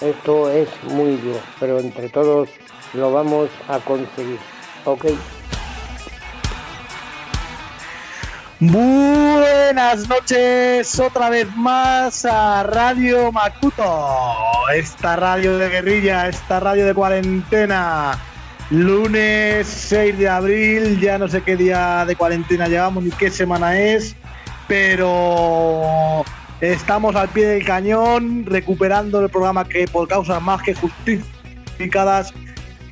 Esto es muy duro, pero entre todos lo vamos a conseguir. ¿Ok? Noches, otra vez más a Radio Macuto, esta radio de guerrilla, esta radio de cuarentena. Lunes 6 de abril, ya no sé qué día de cuarentena llevamos ni qué semana es, pero estamos al pie del cañón recuperando el programa que por causas más que justificadas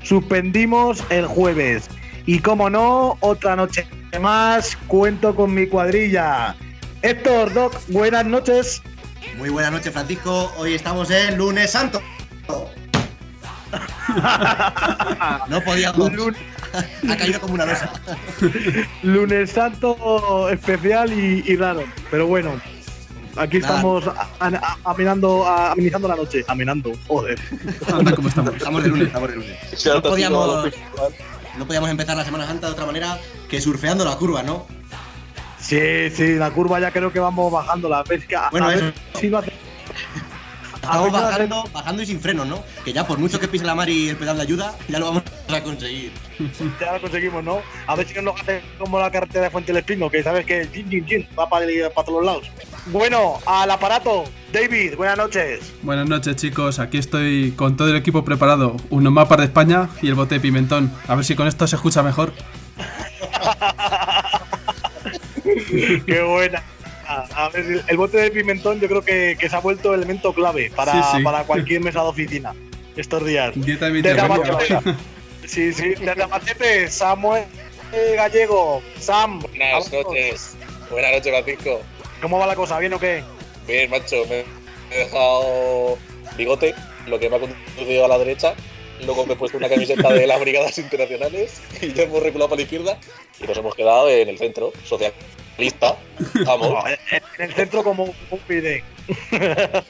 suspendimos el jueves. Y como no, otra noche más cuento con mi cuadrilla. Héctor, Doc, buenas noches. Muy buenas noches, Francisco. Hoy estamos en Lunes Santo. no podíamos. ha caído como una losa. Lunes Santo especial y, raro. Pero bueno, aquí estamos amenando, amenizando la noche. Amenando, joder. ¿Cómo estamos? Estamos de lunes, estamos de lunes. No podíamos, no podíamos empezar la Semana Santa de otra manera que surfeando la curva, ¿no? Sí, sí, la curva ya creo que vamos bajando la pesca. Bueno, eso. Estamos bajando, bajando y sin frenos, ¿no? Que ya por mucho que pise la mar y el pedal de ayuda, ya lo vamos a conseguir. ya lo conseguimos, ¿no? A ver si no nos hace como la carretera de Fuente del Espino, que sabes que va para, para todos lados. Bueno, al aparato, David, buenas noches. Buenas noches, chicos. Aquí estoy con todo el equipo preparado. Un mapa de España y el bote de pimentón. A ver si con esto se escucha mejor. Qué buena. A ver, el bote de pimentón yo creo que, se ha vuelto elemento clave para, para cualquier mesa de oficina estos días. Dieta de Sí, sí, desde Machete, Samuel Gallego, Sam. Buenas noches. Buenas noches, Francisco. ¿Cómo va la cosa? ¿Bien o qué? Bien, macho. Me he dejado bigote, lo que me ha conducido a la derecha. Luego me he puesto una camiseta de las Brigadas Internacionales y ya hemos reculado para la izquierda y nos hemos quedado en el centro, socialista. Vamos. en el centro como un pide.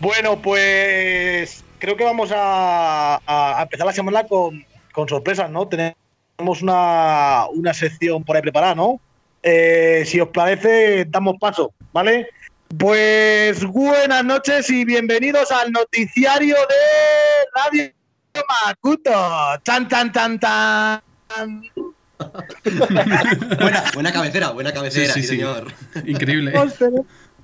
bueno, pues creo que vamos a, empezar la semana con, sorpresas, ¿no? Tenemos una, una sección por ahí preparada, ¿no? Eh, si os parece, damos paso, ¿vale? Pues buenas noches y bienvenidos al noticiario de Radio Macuto. Tan, tan, tan, tan. buena, buena cabecera, buena cabecera, sí, señor. Increíble.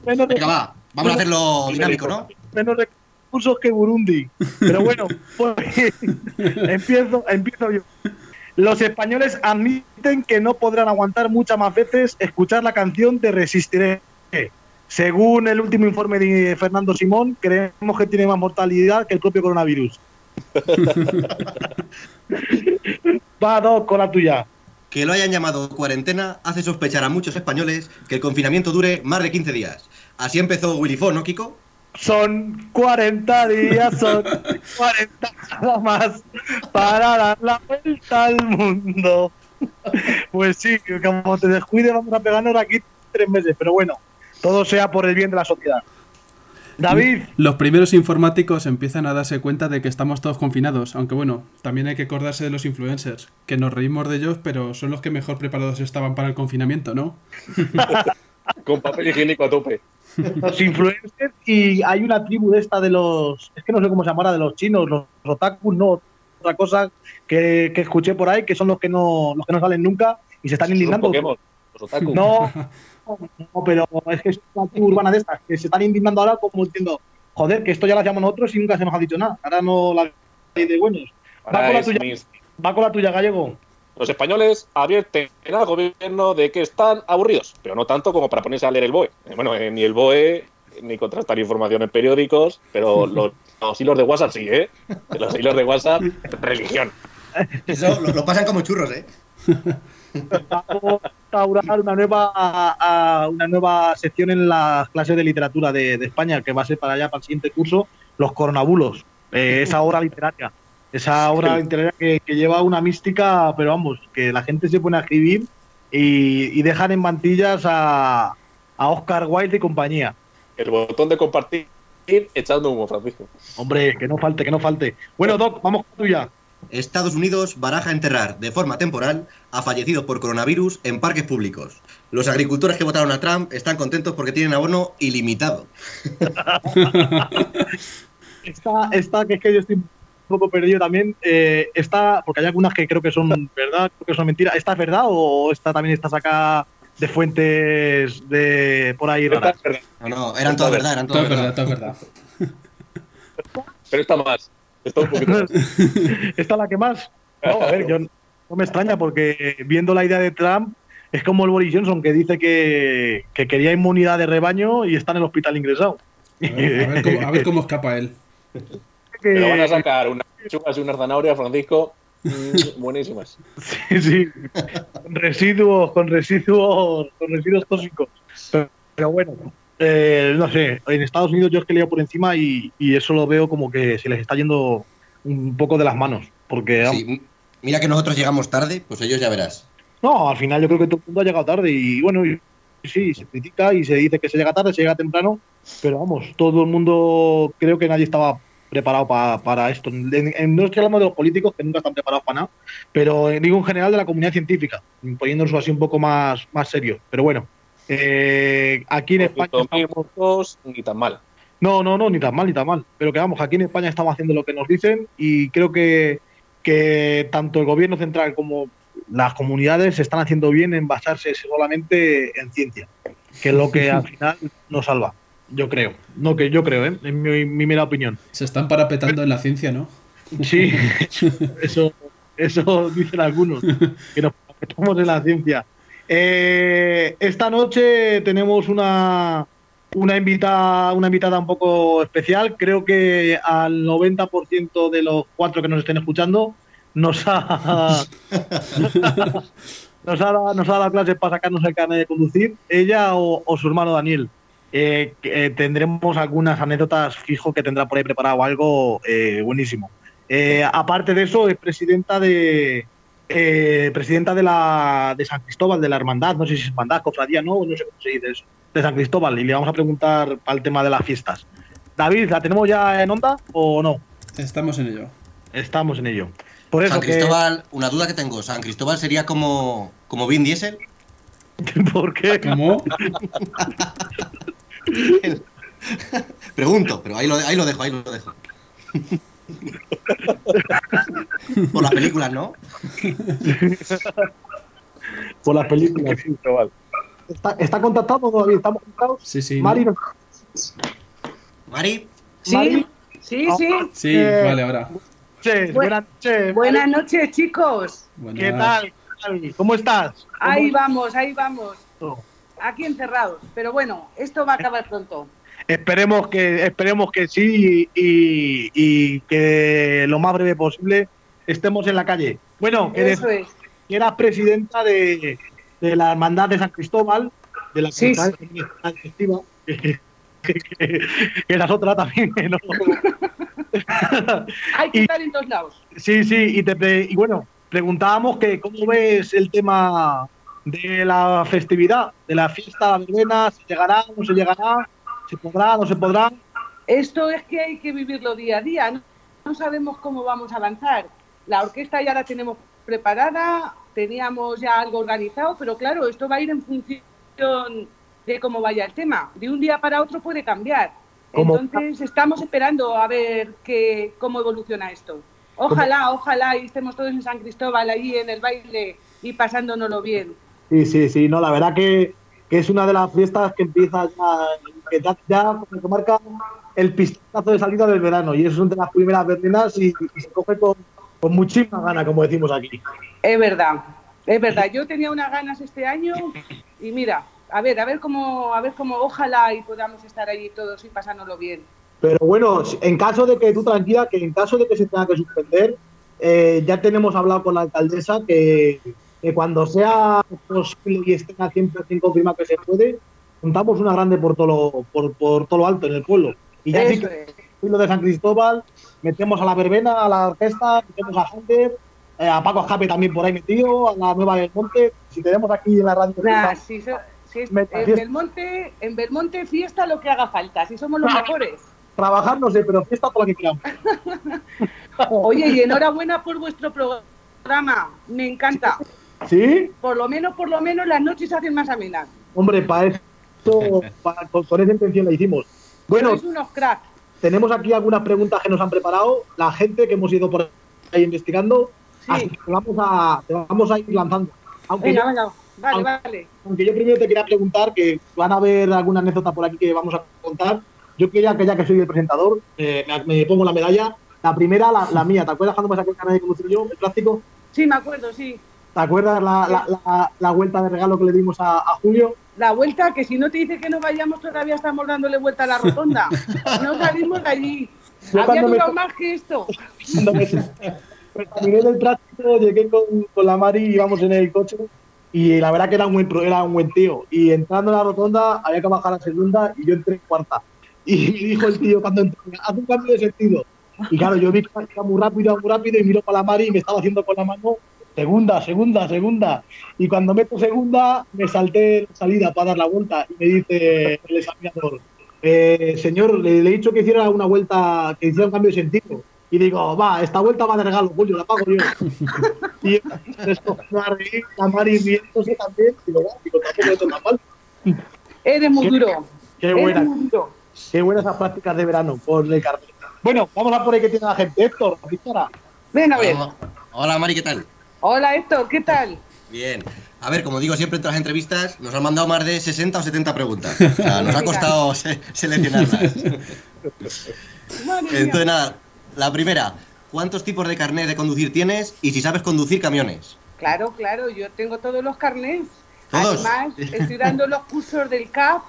Venga, va, vamos a hacerlo dinámico, ¿no? Menos recursos que Burundi. Pero bueno, pues empiezo, empiezo yo. Los españoles admiten que no podrán aguantar muchas más veces escuchar la canción de Resistiré. Según el último informe de Fernando Simón, creemos que tiene más mortalidad que el propio coronavirus. Va, dos, con la tuya. Que lo hayan llamado cuarentena hace sospechar a muchos españoles que el confinamiento dure más de 15 días. Así empezó Willy Fon, ¿no, Kiko? Son 40 días, son 40 nada más para dar la vuelta al mundo. Pues sí, como te descuide vamos a pegarnos aquí tres meses, pero bueno, todo sea por el bien de la sociedad. David. Los primeros informáticos empiezan a darse cuenta de que estamos todos confinados, aunque bueno, también hay que acordarse de los influencers, que nos reímos de ellos, pero son los que mejor preparados estaban para el confinamiento, ¿no? Con papel higiénico a tope los influencers y hay una tribu de esta de los, es que no sé cómo se llamará, de los chinos, los otakus, no, otra cosa que, escuché por ahí, que son los que no, los que no salen nunca y se están indignando. Los otakus. No, no, pero es que es una urbana de estas, que se están indignando ahora como diciendo, joder, que esto ya lo hacíamos nosotros y nunca se nos ha dicho nada, ahora no la hay de buenos. Va con, la tuya, va con la tuya, gallego. Los españoles advierten al gobierno de que están aburridos, pero no tanto como para ponerse a leer el BOE. Eh, bueno, eh, ni el BOE, ni contrastar información en periódicos, pero los, hilos de WhatsApp sí, ¿eh? Los hilos de WhatsApp, religión. Eso lo, pasan como churros, ¿eh? Vamos a instaurar una nueva, una nueva sección en las clases de literatura de, España, que va a ser para allá, para el siguiente curso, los coronabulos, eh, esa obra literaria. Esa obra literaria que, lleva una mística, pero vamos, que la gente se pone a escribir y, dejan en mantillas a, a Oscar Wilde y compañía. El botón de compartir echando humo, Francisco. Hombre, que no falte, que no falte. Bueno, Doc, vamos con tuya. Estados Unidos baraja enterrar de forma temporal a fallecidos por coronavirus en parques públicos. Los agricultores que votaron a Trump están contentos porque tienen abono ilimitado. esta, esta, que es que yo estoy un poco perdido también, eh, está, porque hay algunas que creo que son verdad, creo que son mentiras. ¿Esta es verdad o esta también está sacada de fuentes de por ahí raras? No, no, eran todas verdad, eran todas verdad. Verdad. Pero está más. Está un poquito más. ¿Esta la que más? No, a ver, yo no me extraña porque viendo la idea de Trump es como el Boris Johnson que dice que, que quería inmunidad de rebaño y está en el hospital ingresado. A ver, cómo, a ver cómo, escapa él. Pero van a sacar unas chupas y unas zanahorias, Francisco, mm, buenísimas. Sí, sí. Con residuos, con residuos, con residuos tóxicos. Pero, pero bueno, eh, no sé, en Estados Unidos yo es que leo por encima y, y, eso lo veo como que se les está yendo un poco de las manos. Porque, sí, mira que nosotros llegamos tarde, pues ellos ya verás. No, al final yo creo que todo el mundo ha llegado tarde y bueno, y, sí, se critica y se dice que se llega tarde, se llega temprano, pero vamos, todo el mundo, creo que nadie estaba preparado para, para esto. En, en, no estoy hablando de los políticos, que nunca están preparados para nada, pero digo en general de la comunidad científica, poniéndose así un poco más, más serio. Pero bueno, eh, aquí en España... Estamos... ni tan mal. No, no, no, ni tan mal, ni tan mal. Pero que vamos, aquí en España estamos haciendo lo que nos dicen y creo que, que tanto el gobierno central como las comunidades se están haciendo bien en basarse solamente en ciencia, que es lo que al final nos salva. Yo creo, no que yo creo, ¿eh? en mi, mi mera opinión. Se están parapetando en la ciencia, ¿no? Sí, eso, eso dicen algunos, que nos parapetamos en la ciencia. Eh, esta noche tenemos una, una, invitada, una invitada un poco especial. Creo que al 90% de los cuatro que nos estén escuchando nos ha, nos ha, dado, nos ha dado clases para sacarnos el carnet de conducir, ella o, o su hermano Daniel. Eh, eh, tendremos algunas anécdotas fijo que tendrá por ahí preparado algo eh, buenísimo. aparte de eso, es presidenta de presidenta de la de San Cristóbal, de la hermandad, no sé si es hermandad, cofradía, no, no sé cómo se dice eso, de San Cristóbal, y le vamos a preguntar para el tema de las fiestas. David, ¿la tenemos ya en onda o no? Estamos en ello. Estamos en ello. Por eso San Cristóbal, que... una duda que tengo, ¿San Cristóbal sería como, como Vin Diesel? ¿Por qué? ¿Cómo? Pregunto, pero ahí lo, ahí lo dejo, ahí lo dejo. Por las películas, ¿no? Por las películas, sí. ¿Está, ¿Está contactado todavía? ¿Estamos conectados? Sí, sí. Mari, no. ¿Mari? Sí, Mari. sí, sí. Sí, Eh, vale, ahora. Buenas noches. Buenas noches, chicos. Buenas. ¿Qué tal? ¿Qué tal? ¿Cómo estás? Ahí ¿Cómo vamos, ahí vamos. estás? Aquí encerrados. Pero bueno, esto va a acabar pronto. Esperemos que, esperemos que sí y, y que lo más breve posible estemos en la calle. Bueno, que, Eso es. que eras presidenta de, de la Hermandad de San Cristóbal, de la Sí, Comunidad Directiva, que, que, que, que eras otra también. no- Hay que Y- estar en todos lados. Sí, sí, y, te, y bueno, preguntábamos que cómo ves el tema de la festividad, de la fiesta, la verbena, si llegará, no se llegará, se podrá, no se podrá. Esto es que hay que vivirlo día a día. No, no sabemos cómo vamos a avanzar. La orquesta ya la tenemos preparada, teníamos ya algo organizado, pero claro, esto va a ir en función de cómo vaya el tema. De un día para otro puede cambiar. ¿Cómo? Entonces estamos esperando a ver qué, cómo evoluciona esto. Ojalá, ojalá y estemos todos en San Cristóbal ahí en el baile y pasándonoslo bien. Sí, sí, sí, no, la verdad que, que es una de las fiestas que empieza ya, que ya, ya que marca el pistoletazo de salida del verano y es una de las primeras verbenas y, y se coge con, con muchísima gana, como decimos aquí. Es verdad, es verdad. Yo tenía unas ganas este año y mira, a ver, a ver cómo, a ver cómo, ojalá y podamos estar allí todos y pasárnoslo bien. Pero bueno, en caso de que tú tranquila, que en caso de que se tenga que suspender, eh, ya tenemos hablado con la alcaldesa que, que cuando sea posible y estén al 100% confirmado que se puede, juntamos una grande por todo lo, por, por todo lo alto en el pueblo. Y ya sí Eso que es. De San Cristóbal, metemos a la verbena, a la orquesta, metemos a Hunter, eh, a Paco Escape también por ahí metido, a la Nueva del Monte. Si tenemos aquí en la radio. Nah, si, so- Si es- Meta, en. Belmonte, en Belmonte fiesta lo que haga falta, si somos los mejores. Trabajar no sé, pero fiesta por la que queramos. Oye, y enhorabuena por vuestro programa, me encanta. ¿Sí? Por lo menos, por lo menos las noches se hacen más amenas. Hombre, para eso, para- con, con esa intención la hicimos. Bueno, Sois unos cracks. Tenemos aquí algunas preguntas que nos han preparado la gente que hemos ido por ahí investigando. Sí. Así que vamos a, te vamos a ir lanzando. Aunque Venga, yo, venga, vale, aunque- vale. aunque yo primero te quería preguntar, que van a haber alguna anécdota por aquí que vamos a contar. Yo quería que ya que soy el presentador, eh, me, me pongo la medalla. La primera, la, la mía, ¿te acuerdas cuando me saqué el canal de conducir yo, el plástico? Sí, me acuerdo, sí. ¿Te acuerdas la, la, la, la vuelta de regalo que le dimos a, a Julio? La vuelta, que si no te dice que no vayamos, todavía estamos dándole vuelta a la rotonda. No salimos de allí. Yo Había me durado to- más que esto. Cuando me pues, del plástico, llegué con, con la Mari, íbamos en el coche y la verdad que era un buen, era un buen tío. Y entrando en la rotonda había que bajar a segunda y yo entré en cuarta. Y me dijo el tío cuando entré, haz un cambio de sentido. Y claro, yo vi que iba muy rápido, muy rápido y miro para la Mari y me estaba haciendo con la mano segunda, segunda, segunda. Y cuando meto segunda, me salté la salida para dar la vuelta y me dice el examinador, eh, señor, le, le he dicho que hiciera una vuelta, que hiciera un cambio de sentido. Y digo, va, esta vuelta va de regalo, Julio, la pago yo. y esto a reír, la Mari riéndose también. Digo, va, digo, tampoco hecho tan mal. Eres muy ¿Qué? duro. Qué Eres buena, duro. qué buenas esas prácticas de verano por el carnet. Bueno, vamos a por ahí que tiene la gente. Héctor, dispara. Ven a ver. Hola, Mari, ¿qué tal? Hola, Héctor, ¿qué tal? Bien. A ver, como digo siempre en todas las entrevistas, nos han mandado más de 60 o 70 preguntas. O sea, nos ha costado se- seleccionarlas. Entonces, nada, la primera, ¿cuántos tipos de carnet de conducir tienes y si sabes conducir camiones? Claro, claro, yo tengo todos los carnés. ¿Todos? Además, estoy dando los cursos del CAP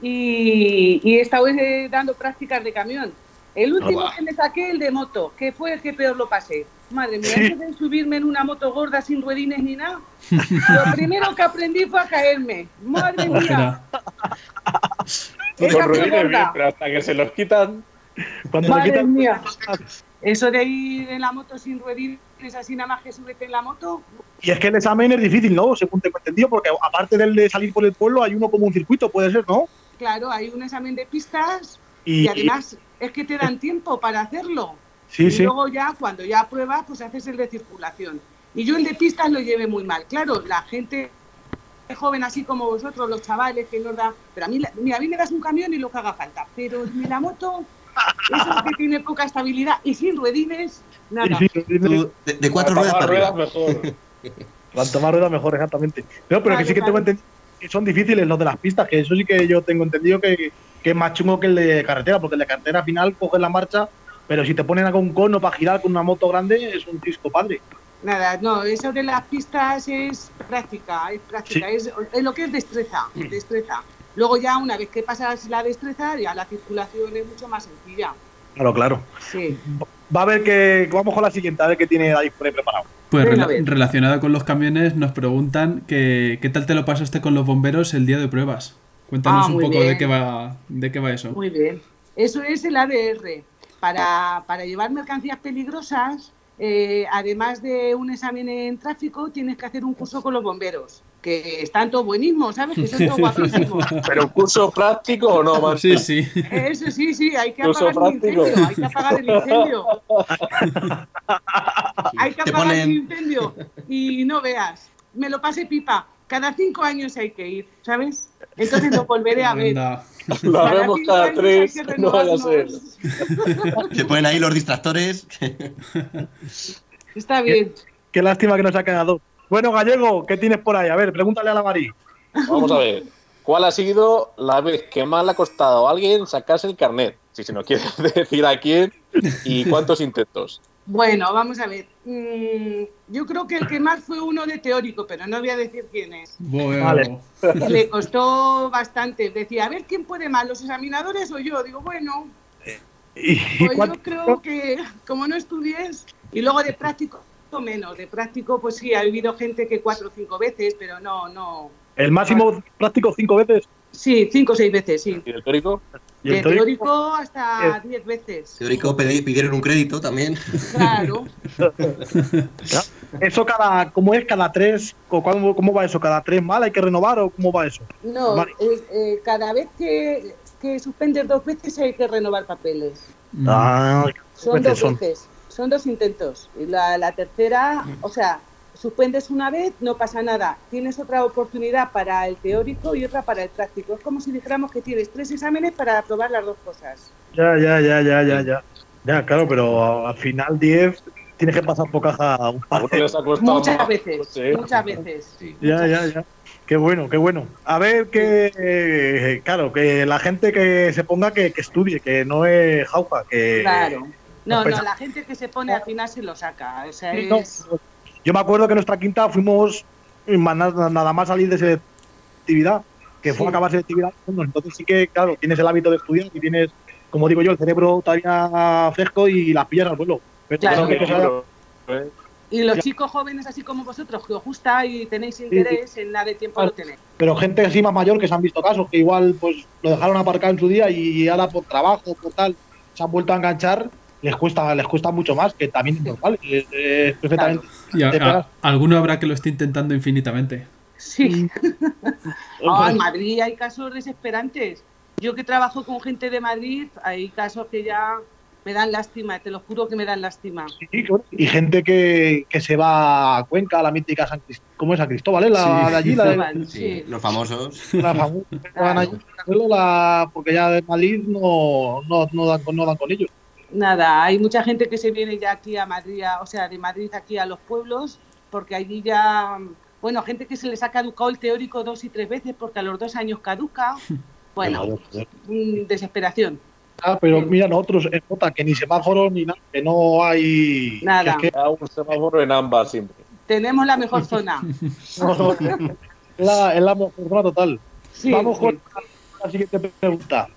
y, y he estado eh, dando prácticas de camión. El último que me saqué, el de moto, que fue el que peor lo pasé. Madre mía, Sí. antes de subirme en una moto gorda sin ruedines ni nada, lo primero que aprendí fue a caerme. Madre mía, esa Con fue gorda. pero hasta que se los quitan. Cuando se Madre quitan- mía. Eso de ir en la moto sin ruedines, así nada más que súbete en la moto, Y es que el examen es difícil, ¿no? Según tengo entendido, porque aparte del de salir por el pueblo, hay uno como un circuito, puede ser, ¿no? claro, hay un examen de pistas Y, y además es que te dan tiempo para hacerlo. Sí, y sí. luego ya, cuando ya pruebas, pues haces el de circulación. Y yo el de pistas lo llevé muy mal. Claro, la gente joven así como vosotros, los chavales, que nos da... Pero a mí, la- mira, a mí me das un camión y lo que haga falta. Pero en la moto, eso que tiene poca estabilidad y sin ruedines, nada. Sí, sí, Tú, de, de cuatro ruedas para ruedas, arriba. mejor. Cuanto más rueda, mejor, exactamente. No, pero que sí que tengo vale. entendido que son difíciles los de las pistas, que eso sí que yo tengo entendido que, que es más chungo que el de carretera, porque el de carretera al final coges la marcha, pero si te ponen a un cono para girar con una moto grande, es un disco padre. Nada, no, eso de las pistas es práctica, es práctica, es, es lo que es destreza, destreza. Luego ya una vez que pasas la destreza, ya la circulación es mucho más sencilla. Claro, claro. Sí. Va a ver que vamos con la siguiente, a ver qué tiene David por ahí preparado. Pues rela- a ver. relacionado con los camiones, nos preguntan que qué tal te lo pasaste con los bomberos el día de pruebas. Cuéntanos Ah, un poco de qué va de qué va eso. Muy bien. Eso es el ADR. Para, para llevar mercancías peligrosas, eh, además de un examen en tráfico, tienes que hacer un curso con los bomberos, que están todos buenísimos, ¿sabes? Que son todos guapísimos. ¿Pero un curso práctico o no, man? Sí, sí. Eso sí, sí, hay que apagar el incendio, hay que apagar el incendio. Hay que apagar el incendio. Y no veas, me lo pasé pipa. Cada cinco años hay que ir, ¿sabes? Entonces lo volveré a ver. Cada vemos cada tres, que no vaya a ser. te ponen ahí los distractores. Está bien. Qué lástima que nos ha quedado. Bueno, Gallego, ¿qué tienes por ahí? A ver, pregúntale a la Mari. Vamos a ver. ¿Cuál ha sido la vez que más le ha costado a alguien sacarse el carnet? Si se nos quiere decir a quién y cuántos intentos. Bueno, vamos a ver. Mm, yo creo que el que más fue uno de teórico, pero no voy a decir quién es. Bueno, Vale. Le costó bastante. Decía, a ver quién puede más, los examinadores o yo. Digo, bueno, ¿Y pues yo creo que como no estudies, y luego de práctico menos. De práctico, pues sí, ha habido gente que cuatro o cinco veces, pero no, no. El máximo práctico cinco veces. Sí, cinco o seis veces, sí. ¿Y el teórico? ¿Y el De teórico? teórico hasta diez veces. Teórico pidieron un crédito también. Claro. Eso cada, ¿cómo es? Cada tres, o ¿cómo, cómo va eso? ¿Cada tres mal hay que renovar o cómo va eso? No, eh, eh, cada vez que, que suspendes dos veces hay que renovar papeles. Ah, Son veces dos son? veces, son dos intentos. Y la, la tercera, o sea, suspendes una vez, no pasa nada. Tienes otra oportunidad para el teórico y otra para el práctico. Es como si dijéramos que tienes tres exámenes para aprobar las dos cosas. Ya, ya, ya, ya, ya, ya. Ya, claro, pero al final 10 tienes que pasar por caja un par de... Muchas más. veces, Sí. muchas veces. Ya, ya, ya. Qué bueno, qué bueno. A ver que, eh, claro, que la gente que se ponga que, que estudie, que no es jauja, que... Claro. No, no, la gente que se pone al final se lo saca. O sea, no, es... Yo me acuerdo que en nuestra quinta fuimos ma- nada, más salir de selectividad, que fue Sí. acabar selectividad. Entonces sí que, claro, tienes el hábito de estudiar y tienes, como digo yo, el cerebro todavía fresco y las pillas al vuelo. Pero Claro. ¿eh? Y los chicos jóvenes, así como vosotros, que os gusta y tenéis interés, en nada de tiempo Claro. lo tenéis. pero gente así más mayor que se han visto casos, que igual pues lo dejaron aparcado en su día y ahora por trabajo, por tal, se han vuelto a enganchar, les cuesta, les cuesta mucho más, que también es normal, es perfectamente. Y a- te pegas. a- alguno habrá que lo esté intentando infinitamente. Sí. En Madrid hay casos desesperantes. Yo que trabajo con gente de Madrid, hay casos que ya me dan lástima, te lo juro que me dan lástima. Sí. Y gente que, que se va a Cuenca, a la mítica San Cristóbal, ¿cómo es San Cristóbal? eh? La, Sí. de allí, la, de- Cristóbal, Sí, sí. los famosos. la famosa, porque ya de Madrid no, no, no, dan, con- no dan con ellos. Nada, hay mucha gente que se viene ya aquí a Madrid, a- o sea, de Madrid aquí a los pueblos, porque allí ya, bueno, gente que se les ha caducado el teórico dos y tres veces porque a los dos años caduca. Bueno, mm, desesperación. Ah, pero mira, nosotros en Jota, que ni semáforos ni nada, que no hay. Nada. que es que- Hay un semáforo en ámbar siempre. Tenemos la mejor zona. no, no, es la, es la mejor zona total. Sí, Vamos sí. con la siguiente pregunta.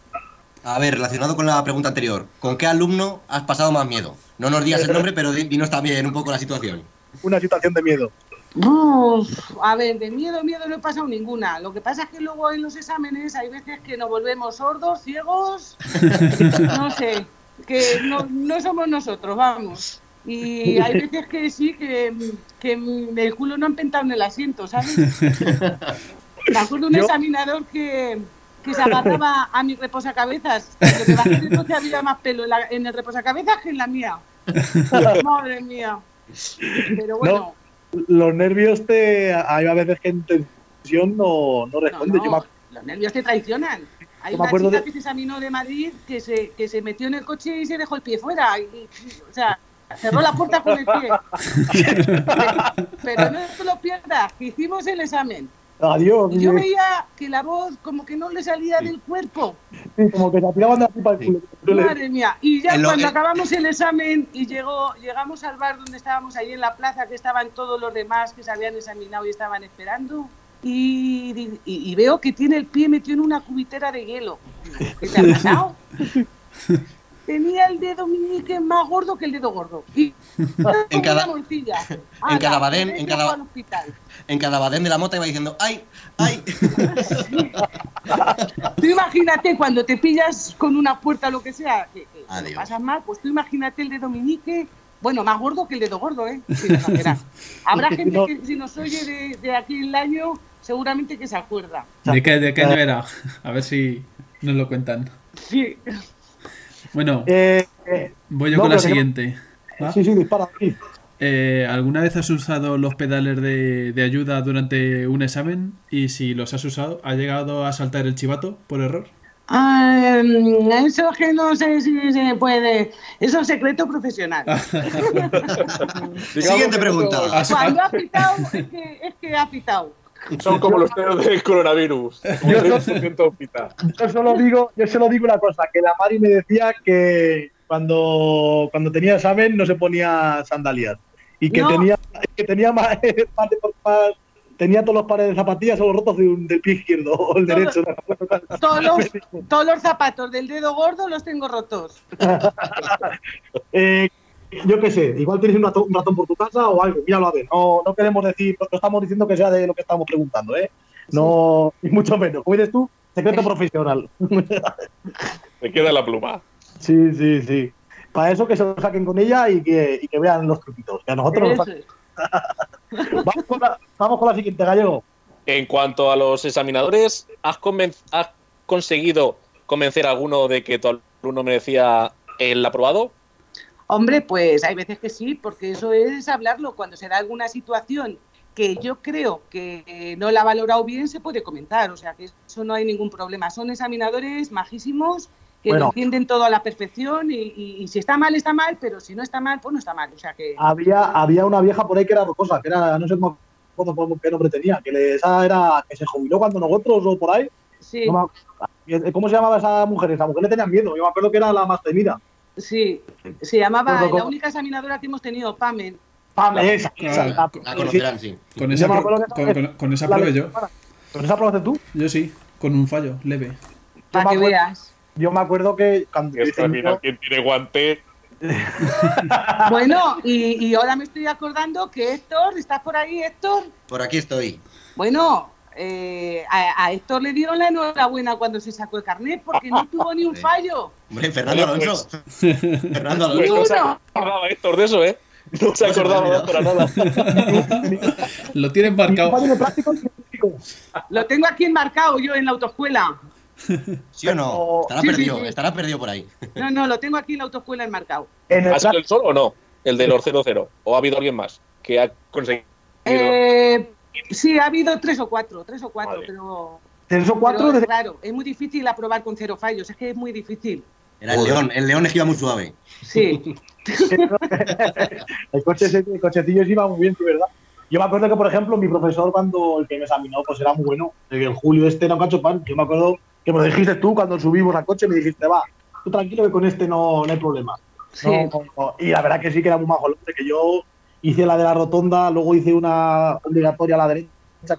A ver, relacionado con la pregunta anterior, ¿con qué alumno has pasado más miedo? No nos digas el nombre, pero di- dinos también un poco la situación. Una situación de miedo. Uf, a ver, de miedo, miedo no he pasado ninguna. Lo que pasa es que luego en los exámenes hay veces que nos volvemos sordos, ciegos, no sé, que no, no somos nosotros, vamos. Y hay veces que sí, que, que el culo no ha empentado en el asiento, ¿sabes? Me acuerdo un Yo- examinador que, que se agarraba a mi reposacabezas. Lo que bajé del coche había más pelo en, la- en el reposacabezas que en la mía. Madre mía. Pero bueno. Los nervios te. Hay a veces que en tensión no, no No, responde. No, los nervios te traicionan. Hay una chica de- que se examinó de Madrid que se, que se metió en el coche y se dejó el pie fuera. Y, y- o sea, cerró la puerta con el pie. Pero no te lo pierdas, que hicimos el examen. Adiós. Y yo veía que la voz como que no le salía del cuerpo. sí, como que se tiraban de la pipa el culo. Madre mía. Y ya cuando acabamos el examen y llegó, llegamos al bar donde estábamos ahí en la plaza, que estaban todos los demás que se habían examinado y estaban esperando. Y, di- y- y veo que tiene el pie metido en una cubitera de hielo. ¿Qué te ha pasado? Tenía el dedo meñique más gordo que el dedo gordo. Y En cada- morcilla. en cada Ala, badén, en cada-. En cada badén de la moto iba diciendo, ¡ay! ¡ay! Tú imagínate cuando te pillas con una puerta o lo que sea, que, que lo pasas mal, pues tú imagínate el dedo meñique, bueno, más gordo que el dedo gordo, ¿eh? Sin exagerar. Habrá gente no- que si nos oye de, de aquí el año, seguramente que se acuerda. ¿De qué, de qué año era? A ver si nos lo cuentan. Sí. Bueno, Eh, voy yo no, con la que siguiente. ¿va? sí, sí, dispara. sí. Eh, ¿Alguna vez has usado los pedales de, de ayuda durante un examen? Y si los has usado, ¿ha llegado a saltar el chivato por error? Ah, em, eso es que no sé si se puede. Eso es secreto profesional. Siguiente pregunta. Cuando ha pitado, es que, es que ha pitado. Son como los teos del coronavirus. Un 30% pita. Yo solo digo, yo solo digo una cosa, que la Mari me decía que cuando, cuando tenía examen no se ponía sandalias. Y que No. tenía, que tenía más, más de- más- tenía todos los pares de zapatillas solo rotos de un- del pie izquierdo o el derecho. Todos los, todos los zapatos del dedo gordo los tengo rotos. Eh, yo qué sé, igual tienes un ratón, un ratón por tu casa o algo, míralo a ver. No, no queremos decir, no estamos diciendo que sea de lo que estamos preguntando, ¿eh? No, ni mucho menos. Como dices tú, Secreto profesional. Me queda la pluma. Sí, sí, sí. Para eso que se lo saquen con ella y que, y que vean los truquitos. Que a nosotros nos vamos, con la, vamos con la siguiente, Gallego. En cuanto a los examinadores, ¿has, has conseguido convencer a alguno de que tu alumno merecía el aprobado? Hombre, pues hay veces que sí, porque eso es hablarlo. Cuando se da alguna situación que yo creo que eh, no la ha valorado bien, se puede comentar. O sea, que eso no hay ningún problema. Son examinadores majísimos que Bueno. lo entienden todo a la perfección y, y- y si está mal, está mal, pero si no está mal, pues no está mal. O sea que... Había, había una vieja por ahí que era rocosa, que era, no sé cómo, cómo- qué nombre tenía, que le- esa era que se jubiló cuando nosotros o por ahí. Sí, No me- ¿Cómo se llamaba esa mujer? Esa mujer le tenía miedo. Yo me acuerdo que era la más temida. Sí. Se llamaba, Pero, la ¿cómo? única examinadora que hemos tenido, Pamen. Pam, esa, esa, la- conocerán, sí. Con Yo esa, me pro- acuerdo que- con, con- con esa probé yo. ¿Con esa probaste tú? Yo sí, con un fallo leve. Para que acuerdo- veas. Yo me acuerdo que cuando es que al final, quien tiene guante? Bueno, y, y ahora me estoy acordando que Héctor, ¿estás por ahí, Héctor? Por aquí estoy. Bueno, eh, a, a Héctor le dieron la enhorabuena cuando se sacó el carnet porque no tuvo ni un fallo. Hombre, Fernando Alonso. Fernando Pues Alonso. no se acordaba Héctor de eso, ¿eh? No se ha acordaba para nada. Lo y práctico. Lo tengo aquí enmarcado yo en la autoescuela. ¿Sí o no? Estará Sí, perdido, sí. estará perdido por ahí. No, no, lo tengo aquí en la autoescuela enmarcado. En el ¿Ha sido el sol o no? El de los 00. ¿O ha habido alguien más que ha conseguido? Eh, sí, ha habido tres o cuatro, tres o cuatro, Vale. pero, tres o cuatro. pero de- claro, es muy difícil aprobar con cero fallos, es que es muy difícil. Era el león, el león es que iba muy suave. Sí, el, coche, el cochecillo sí iba muy bien, sí, ¿verdad? Yo me acuerdo que, por ejemplo, mi profesor, cuando el que me examinó, pues era muy bueno. El, Julio este era un cacho pan. Yo me acuerdo que me lo dijiste tú cuando subimos al coche, me dijiste, va, tú tranquilo que con este no, no hay problema. sí. No, no, no. Y la verdad que sí que era muy majo el hombre, que yo hice la de la rotonda, luego hice una obligatoria a la derecha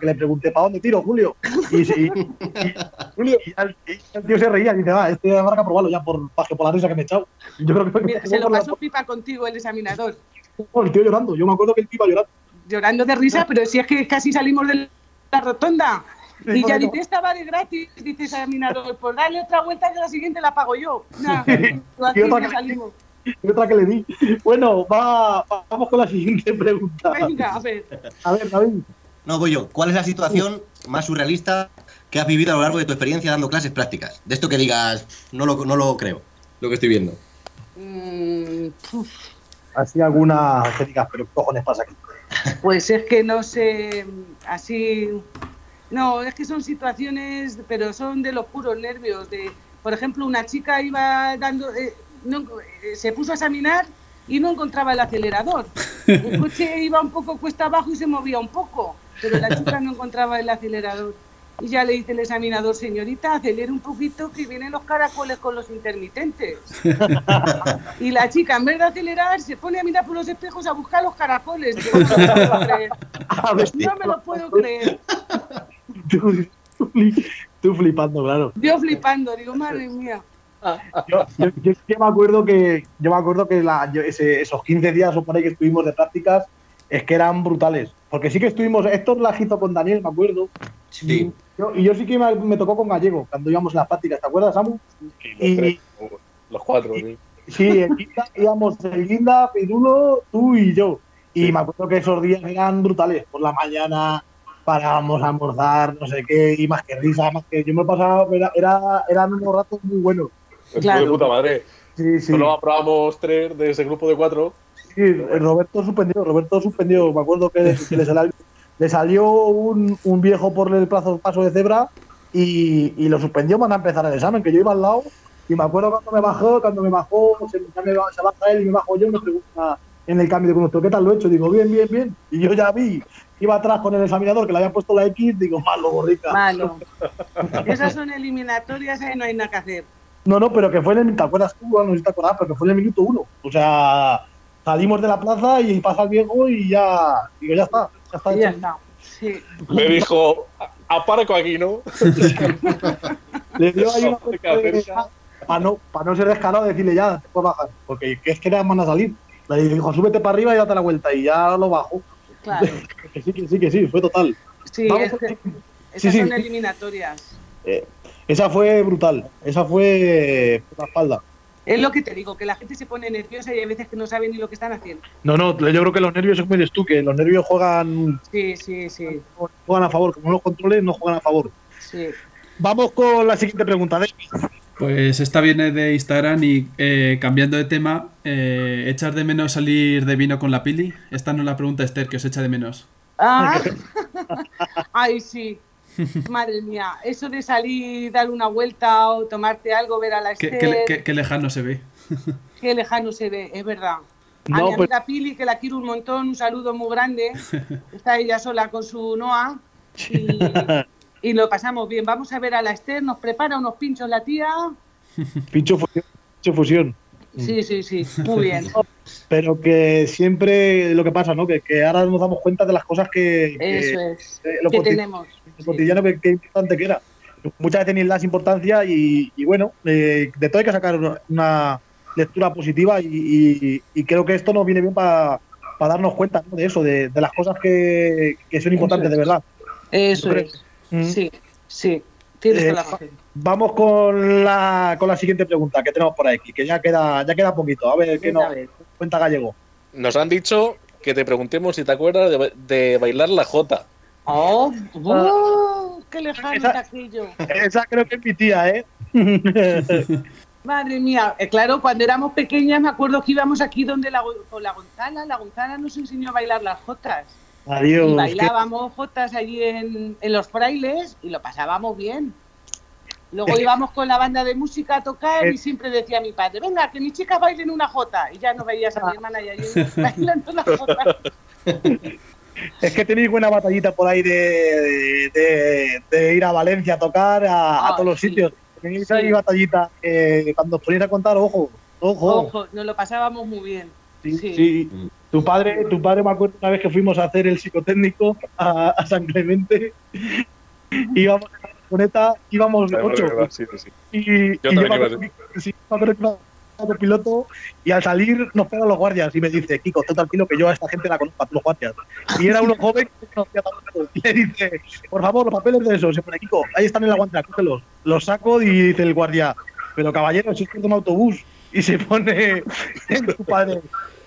que le pregunté, ¿para dónde tiro, Julio? Y, sí, y- y- Julio, y el, tío se reía y dice, va, este que probarlo ya por, por la risa que me he echado. Yo creo que fue Mira, que se lo por la- pasó pipa contigo el examinador, el tío llorando. Yo me acuerdo que el tío iba llorando. llorando de risa, pero si es que casi salimos de la rotonda. Sí, Y ya dice, esta va de gratis, dice examinador, pues dale otra vuelta que la siguiente la pago yo. Nah, así Y otra ya que- salimos. Y otra que le di. Bueno, va, va- vamos con la siguiente pregunta. Venga, a ver. A ver, David. No, voy yo. ¿Cuál es la situación más surrealista que has vivido a lo largo de tu experiencia dando clases prácticas? De esto que digas, no lo, no lo creo, lo que estoy viendo. Mm, Así alguna que digas, pero ¿qué cojones pasa aquí? Pues es que no sé, así... No, es que son situaciones, pero son de los puros nervios. De, por ejemplo, una chica iba dando... eh, no- eh, se puso a examinar y no encontraba el acelerador. El coche iba un poco cuesta abajo y se movía un poco, pero la chica no encontraba el acelerador. Y ya le dice el examinador, señorita, acelere un poquito que vienen los caracoles con los intermitentes. Y la chica, en vez de acelerar, se pone a mirar por los espejos a buscar los caracoles. No me lo puedo creer. A ver, No me lo puedo creer. tú, tú fli- tú flipando, claro. Yo flipando, digo, madre mía. Yo, yo, yo sí que me acuerdo que yo me acuerdo que la- yo ese- esos 15 días o por ahí que estuvimos de prácticas es que eran brutales. Porque sí que estuvimos, esto la agito con Daniel, me acuerdo. Sí. Yo- y yo sí que me, me tocó con Gallego cuando íbamos en las prácticas, ¿te acuerdas, Samu? Y los, Y- tres, los cuatro, sí. Sí, en Guinda íbamos el Guinda, Pirulo, tú y yo. Y me acuerdo que esos días eran brutales. Por la mañana parábamos a almorzar, no sé qué, y más que risa, más que yo me pasaba, era, era, eran unos ratos muy buenos. Claro. De puta madre. Sí, sí. Solo aprobamos tres de ese grupo de cuatro. Sí, el Roberto suspendió, Roberto suspendió. Me acuerdo que, que le, salió, le salió un, un viejo por el plazo paso de cebra y, y lo suspendió para empezar el examen, que yo iba al lado y me acuerdo cuando me bajó, cuando me bajó, se, me, se baja él y me bajo yo, me pregunta en el cambio de conductor, ¿qué tal lo he hecho? Digo, bien, bien, bien. Y yo ya vi, iba atrás con el examinador que le habían puesto la X, digo, malo, borrica. Malo. Esas son eliminatorias, ahí no hay nada que hacer. No, no, pero que fue en el, ¿te acuerdas tú? No sé si te acuerdas, pero que fue en el minuto uno. O sea, salimos de la plaza y pasa el viejo y ya, digo, ya está, ya está ya está. Sí. Le dijo, "A- aparco aquí, ¿no? Le dio ahí una para no, para no ser descarado decirle ya, te puedes bajar, porque que es que van a salir. Le dijo, súbete para arriba y date la vuelta y ya lo bajo. Claro. Que sí, que sí, que sí, fue total. Sí, Vamos es con- que sí, esas sí. son eliminatorias. Eh, esa fue brutal. Esa fue por la espalda. Es lo que te digo, que la gente se pone nerviosa y hay veces que no saben ni lo que están haciendo. No, no, yo creo que los nervios, como dices tú, que los nervios juegan, Sí, sí, sí. juegan a favor. Como no los controles, no juegan a favor. sí. Vamos con la siguiente pregunta. David. Pues esta viene de Instagram y eh, cambiando de tema, eh, ¿echar de menos salir de vino con la pili? Esta no es la pregunta Esther, que os echa de menos. Ah. Ay, sí. Madre mía, eso de salir, dar una vuelta o tomarte algo, ver a la ¿Qué, Esther, qué le- qué- qué lejano se ve? qué lejano se ve, es verdad. A No, mi pues- amiga Pili, que la quiero un montón, un saludo muy grande. Está ella sola con su Noah y, y lo pasamos bien. Vamos a ver a la Esther, nos prepara unos pinchos la tía. Pincho fusión. pincho fusión. Sí, sí, sí, muy bien. Pero que siempre lo que pasa, ¿no? Que, que ahora nos damos cuenta de las cosas que, que- Eso es. eh, lo Que tenemos. Cotidiano que, que importante que era. Muchas veces ni le das importancia y, y bueno, eh, de todo hay que sacar una, lectura positiva y, y- y creo que esto nos viene bien para darnos cuenta ¿no? de eso, de, de las cosas que, que son importantes de verdad. Eso es. Mm. Sí, sí. Tienes Eh. Vamos con la, con la siguiente pregunta que tenemos por aquí, que ya queda, ya queda poquito. A ver qué nos cuenta Gallego. Nos han dicho que te preguntemos si te acuerdas de, de bailar la jota. Oh, oh, qué lejano Esa- está aquello. Esa creo que es mi tía, ¿eh? Madre mía, eh, claro, cuando éramos pequeñas me acuerdo que íbamos aquí donde la, con la Gonzala, la Gonzala nos enseñó a bailar las jotas. Adiós. Y qué- bailábamos jotas allí en, en los frailes y lo pasábamos bien. Luego íbamos con la banda de música a tocar y siempre decía mi padre, venga, que mis chicas bailen una jota. Y ya no veías a mi hermana y allí bailando una jota. Es que tenéis buena batallita por ahí de, de- de ir a Valencia a tocar a, a Ah, todos los sí. sitios. Tenéis Sí. ahí batallita que cuando os ponéis a contar, ojo, ojo. Ojo, nos lo pasábamos muy bien. Sí, sí. sí. Tu padre, tu padre me acuerdo una vez que fuimos a hacer el psicotécnico a, a San Clemente. íbamos en la furgoneta, íbamos ocho. Sí, sí, sí. Y, Yo y también iba a de piloto y al salir nos pegan los guardias y me dice, Kiko, tú tranquilo que yo a esta gente la conozco, a los guardias. Y era uno joven que no conocía tampoco. Y le dice, por favor, los papeles de eso. Se pone, Kiko, ahí están en la guantera, cógelos. Los saco y dice el guardia, pero caballero, si es que es un autobús. Y se pone en su padre,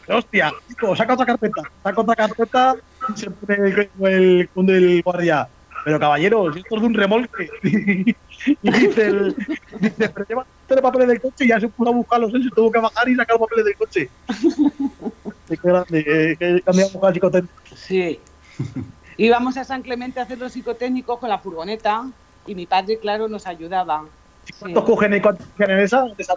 hostia, Kiko, saca otra carpeta. Saca otra carpeta y se pone el, el, el guardia. Pero caballero, si esto es de un remolque. y dice, el, dice pero lleva los papeles del coche y ya se puso a buscarlos él, se tuvo que bajar y sacar los papeles del coche. Qué grande, eh, que cambiamos a psicotécnico. Sí. Íbamos a San Clemente a hacer los psicotécnicos con la furgoneta y mi padre, claro, nos ayudaba. Sí. ¿Cuántos cogen y cuántos cogen en esa? ¿En esa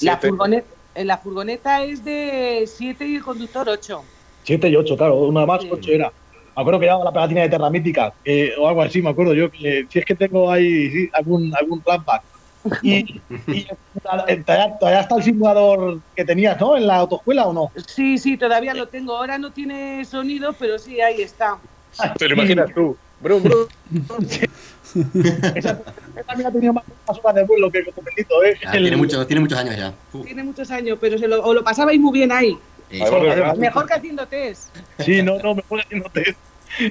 La furgoneta, la furgoneta es de 7 y el conductor 8. Siete y ocho, claro, una más, Sí. ocho era. Me acuerdo que llevaba la pegatina de Terra Mítica, eh, o algo así, me acuerdo yo, que si es que tengo ahí sí, algún, algún flashback. Y, y todavía, todavía está el simulador que tenías, ¿no? En la autoescuela o no? Sí, sí, todavía lo tengo. Ahora no tiene sonido, pero sí, ahí está. Te lo imaginas tú. Brum, brum. Esa, mía ha tenido más, horas de vuelo que el Bendito, ¿eh? Ya, El- tiene, muchos, tiene muchos años ya. Uh, Tiene muchos años, pero se lo, o lo pasabais muy bien ahí. Ahí. Mejor que haciendo test. Sí, no, no, mejor haciendo test.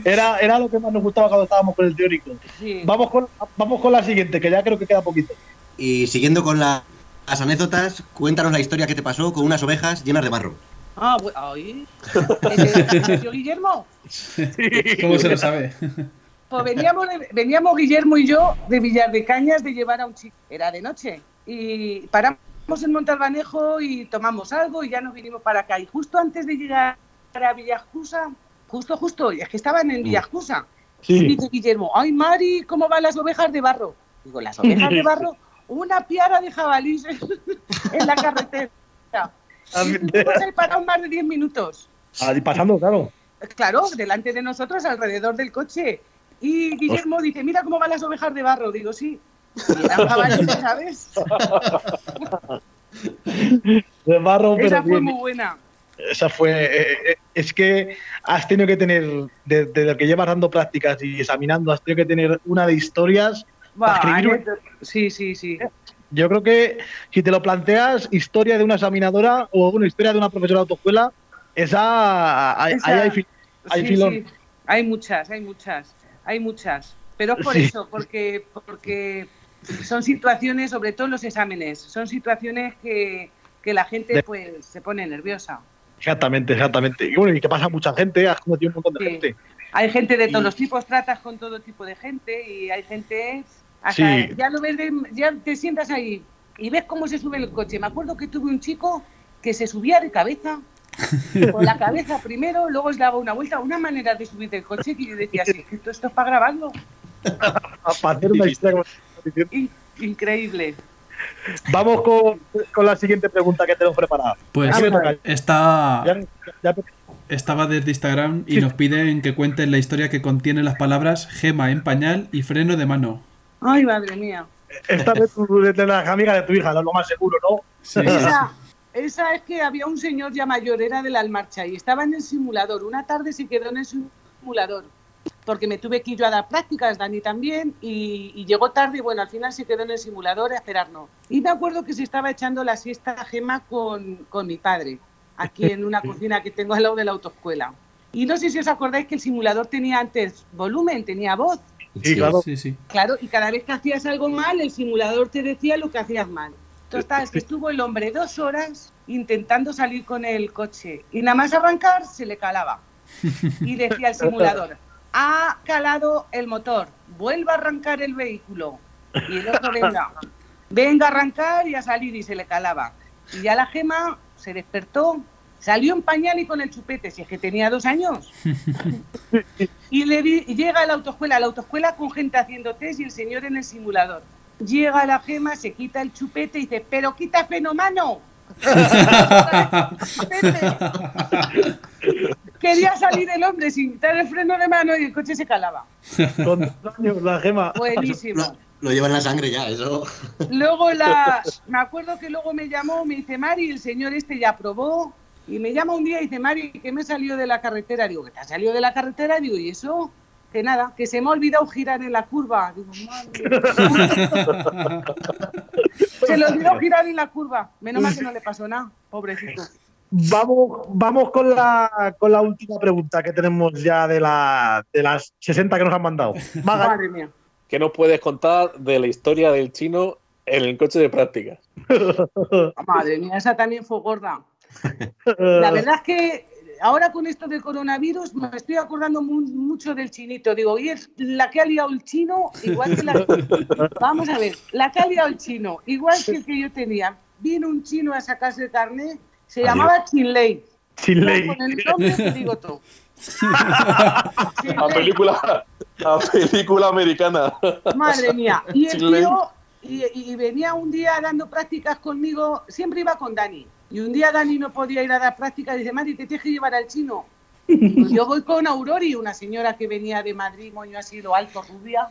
Era, era lo que más nos gustaba cuando estábamos con el teórico. Sí. Vamos con, vamos con la siguiente, que ya creo que queda poquito. Y siguiendo con la- las anécdotas, cuéntanos la historia que te pasó con unas ovejas llenas de barro. Ah, bueno, ay. ¿Ese- ese Guillermo? ¿Cómo se lo sabe? Pues veníamos, de- veníamos Guillermo y yo de Villar de Cañas de llevar a un chico. Era de noche. Y paramos en Montalbanejo y tomamos algo y ya nos vinimos para acá. Y justo antes de llegar a Villajusa, justo, justo, es que estaban en Villajusa. Sí. Dice Guillermo, ay Mari, ¿cómo van las ovejas de barro? Digo, las ovejas de barro, una piara de jabalís en la carretera. Y ahí parados más de 10 minutos. Ahí pasando, claro. Claro, delante de nosotros, alrededor del coche. Y Guillermo dice, mira cómo van las ovejas de barro. Digo, sí. Y eran jabalíes, ¿sabes? De barro, pero Esa fue bien. muy buena. Esa fue. eh, eh, es que has tenido que tener, desde lo que llevas dando prácticas y examinando, has tenido que tener una de historias. Buah, Para escribir- sí, sí, sí. Yo creo que si te lo planteas, historia de una examinadora o una historia de una profesora de autoescuela, esa. Ahí Esa- ahí hay, hay Sí, filón. sí. Hay muchas, hay muchas, hay muchas. Pero es por Sí. eso, porque, porque son situaciones, sobre todo los exámenes, son situaciones que, que la gente pues se pone nerviosa. Exactamente, exactamente. Y bueno, y que pasa mucha gente, has conocido un montón de Sí. gente. Hay gente de todos Y- los tipos, tratas con todo tipo de gente y hay gente, hasta Sí. ya lo ves, de- ya te sientas ahí y ves cómo se sube el coche. Me acuerdo que tuve un chico que se subía de cabeza, con la cabeza primero, luego se daba una vuelta, una manera de subir del coche que yo decía, sí, esto, esto es para grabarlo. Para hacer una historia increíble. Vamos con, con la siguiente pregunta que tenemos preparada. Pues está, estaba desde Instagram y Sí. nos piden que cuenten la historia que contiene las palabras gema en pañal y freno de mano. Ay, madre mía. esta vez de las amigas de tu hija, lo más seguro, ¿no? Sí. Esa, esa es que había un señor ya mayor, era de la Almarcha, y estaba en el simulador. Una tarde se quedó en el simulador, porque me tuve que ir yo a dar prácticas, Dani también, y, y llegó tarde, y bueno, al final se quedó en el simulador a esperarnos. Y me acuerdo que se estaba echando la siesta Gema con, con mi padre, aquí en una cocina que tengo al lado de la autoescuela. Y no sé si os acordáis que el simulador tenía antes volumen, tenía voz. Sí, claro. Sí, sí. Claro, y cada vez que hacías algo mal, el simulador te decía lo que hacías mal. Total, que estuvo el hombre dos horas intentando salir con el coche y nada más arrancar se le calaba. Y decía el simulador, ha calado el motor, vuelva a arrancar el vehículo. Y el otro, venga, venga a arrancar y a salir y se le calaba. Y ya la gema se despertó, salió en pañal y con el chupete, si es que tenía dos años. Y le di- llega a la autoescuela, a la autoescuela con gente haciendo test y el señor en el simulador. Llega la gema, se quita el chupete y dice, pero quita fenomano. Quería salir el hombre sin quitar el freno de mano y el coche se calaba. Con dos años la gema. Buenísimo. Lo, lo lleva en la sangre ya, eso. Luego la, me acuerdo que luego me llamó, me dice Mari, el señor este ya probó y me llama un día y dice Mari, que me salió de la carretera. Digo, ¿que te ha salido de la carretera? Digo, ¿y eso? Que nada, que se me ha olvidado girar en la curva. Digo, madre. se le olvidó girar en la curva. Menos mal que no le pasó nada, pobrecito. Vamos, vamos con la con la última pregunta que tenemos ya de, la, de las 60 que nos han mandado. Maga, Madre mía. ¿Qué nos puedes contar de la historia del chino en el coche de prácticas? Madre mía, esa también fue gorda. La verdad es que ahora con esto del coronavirus me estoy acordando mu- mucho del chinito. Digo, y es la que ha liado el chino, igual que la. Vamos a ver, la que ha liado el chino, igual que el que yo tenía. Vino un chino a sacarse el carnet, se Adiós. llamaba Chinley. sin ley. Con el nombre te digo todo. La Chinley. película, la película americana. Madre mía. Y el Chinley. tío, y, y venía un día dando prácticas conmigo, siempre iba con Dani. Y un día Dani no podía ir a dar prácticas y dice, Mari, te tienes que llevar al chino. Pues yo voy con Aurori, una señora que venía de Madrid, moño ha sido alto, rubia.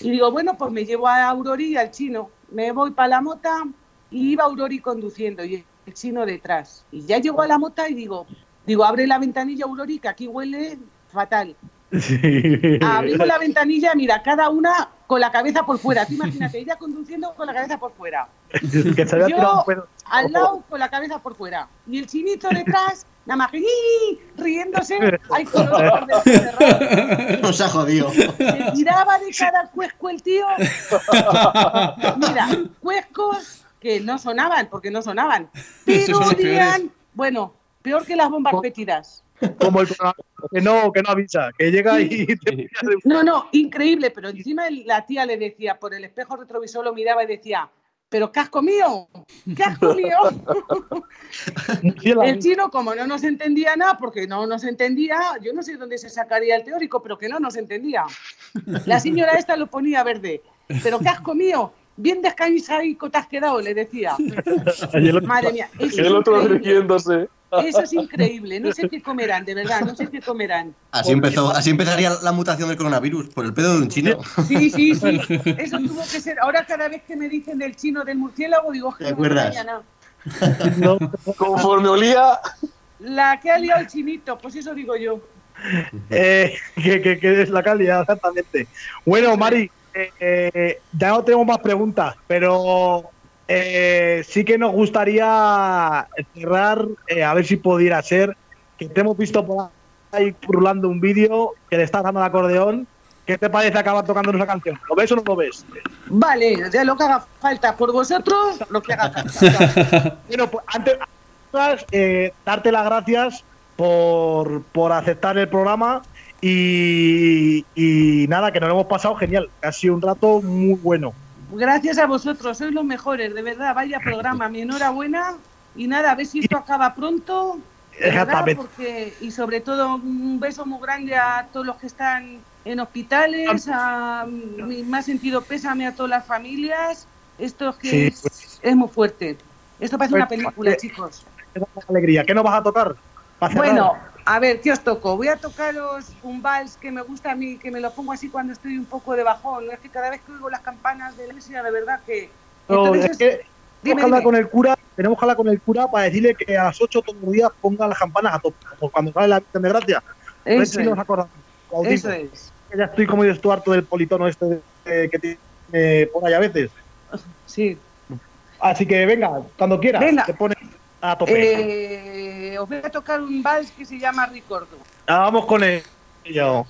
Y digo, bueno, pues me llevo a Aurori y al chino. Me voy para la mota y iba Aurori conduciendo y el chino detrás. Y ya llego a la mota y digo, digo, abre la ventanilla Aurori, que aquí huele fatal. Sí. Abrimos la ventanilla, mira, cada una con la cabeza por fuera. Tú imagínate, ella conduciendo con la cabeza por fuera. que se Yo-. Al lado con la cabeza por fuera. Y el chinito detrás, nada más que ¡ii! riéndose. Ay, con los ojos cerrados. Nos ha jodido. Se tiraba de cara al cuesco el tío. Mira, cuescos que no sonaban, porque no sonaban. Pero bueno, peor que las bombas fétidas. Como el que no, que no avisa, que llega y te No, no, increíble, pero encima la tía le decía, por el espejo retrovisor lo miraba y decía, ¿pero qué has comido? ¿Qué has comido? murciélago. el chino, como no nos entendía nada, porque no nos entendía, yo no sé dónde se sacaría el teórico, pero que no nos entendía. La señora esta lo ponía verde, ¿pero qué has comido? Bien descansado te has quedado, le decía. Madre mía, eso Y el es otro increíble. riéndose. Eso es increíble, no sé qué comerán, de verdad, no sé qué comerán. Así empezó, así empezaría la mutación del coronavirus, por el pedo de un chino. Sí, sí, sí. Eso tuvo que ser. Ahora cada vez que me dicen del chino del murciélago, digo, ¿Te "Joder, acuerdas? mañana". no, Conforme olía, La que ha liado el chinito, pues eso digo yo. eh, que, que, que es la calidad, exactamente. Bueno, Mari, eh, ya no tenemos más preguntas, pero eh, sí que nos gustaría cerrar, eh, a ver si pudiera ser, que te hemos visto por ahí rulando un vídeo que le estás dando al acordeón ¿qué te parece acabar tocando esa canción? ¿Lo ves o no lo ves? Vale, ya lo que haga falta por vosotros, lo que haga falta. Bueno, pues antes, antes, eh, darte las gracias por, por aceptar el programa y, y nada, que nos lo hemos pasado genial. Ha sido un rato muy bueno. Gracias a vosotros, sois los mejores, de verdad, vaya programa, mi enhorabuena y nada, a ver si esto acaba pronto. Exactamente. porque, y sobre todo un beso muy grande a todos los que están en hospitales, a mi más sentido pésame a todas las familias. Esto es que Sí, es, pues. es muy fuerte. Esto parece una Pues, película, eh, chicos. Qué alegría. ¿Qué nos vas a tocar? Pa' cerrar. A ver, ¿qué os toco? Voy a tocaros un vals que me gusta a mí, que me lo pongo así cuando estoy un poco de bajón. Es que cada vez que oigo las campanas de la iglesia, de verdad que... No, Entonces, es que tenemos dime, que hablar dime. con el cura, tenemos que hablar con el cura para decirle que a las 8 todos los días pongan las campanas a tope, como cuando sale la Virgen de Gracia. Eso si nos es, acordamos. Eso es. Ya estoy como yo estoy harto del politono este eh, que tiene por ahí a veces. Sí. Así que venga, cuando quieras, Venga. A tope. Eh, os voy a tocar un vals que se llama Ricordo. Ah, vamos con ello.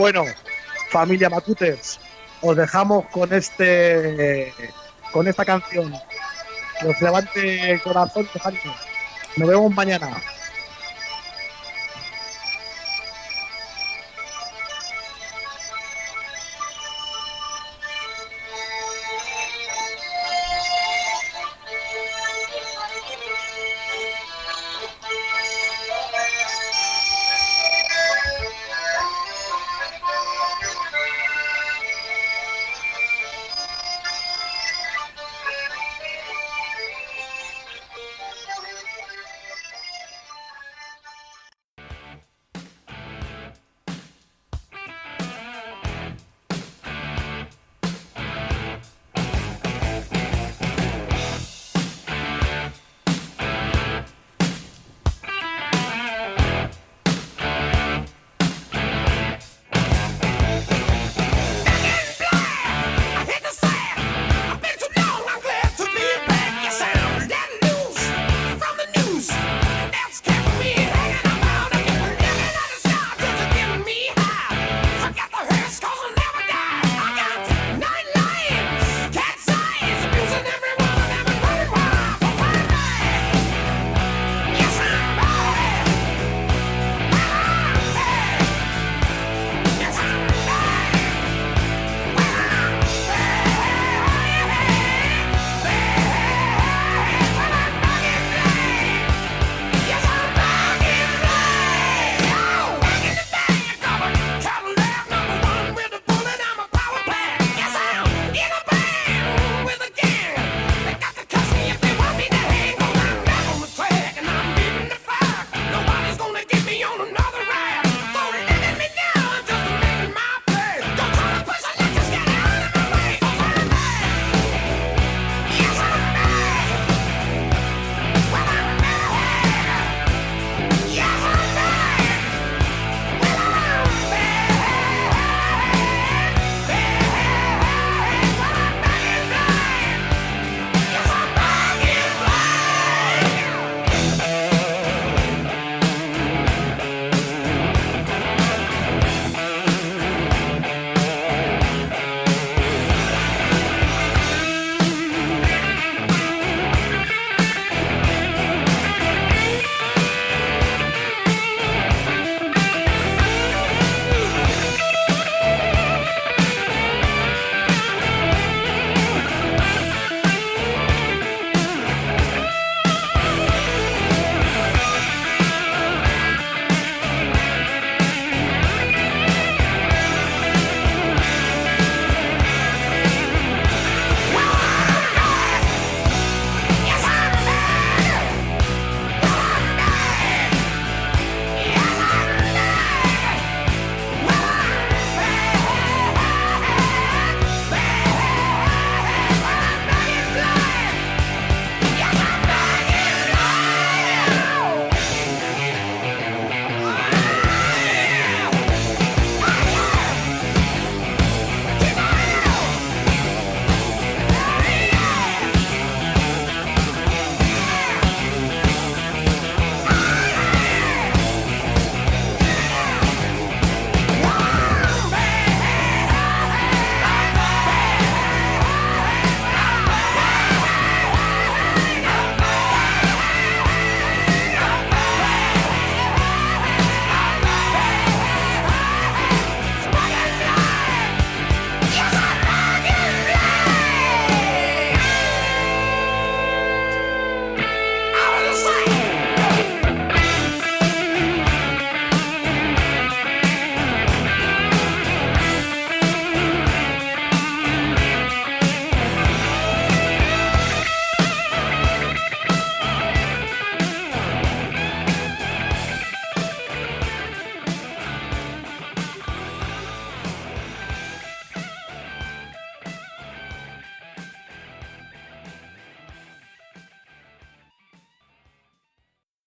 Bueno, familia Matutes, os dejamos con este con esta canción. Que os levante el corazón, los. Nos vemos mañana.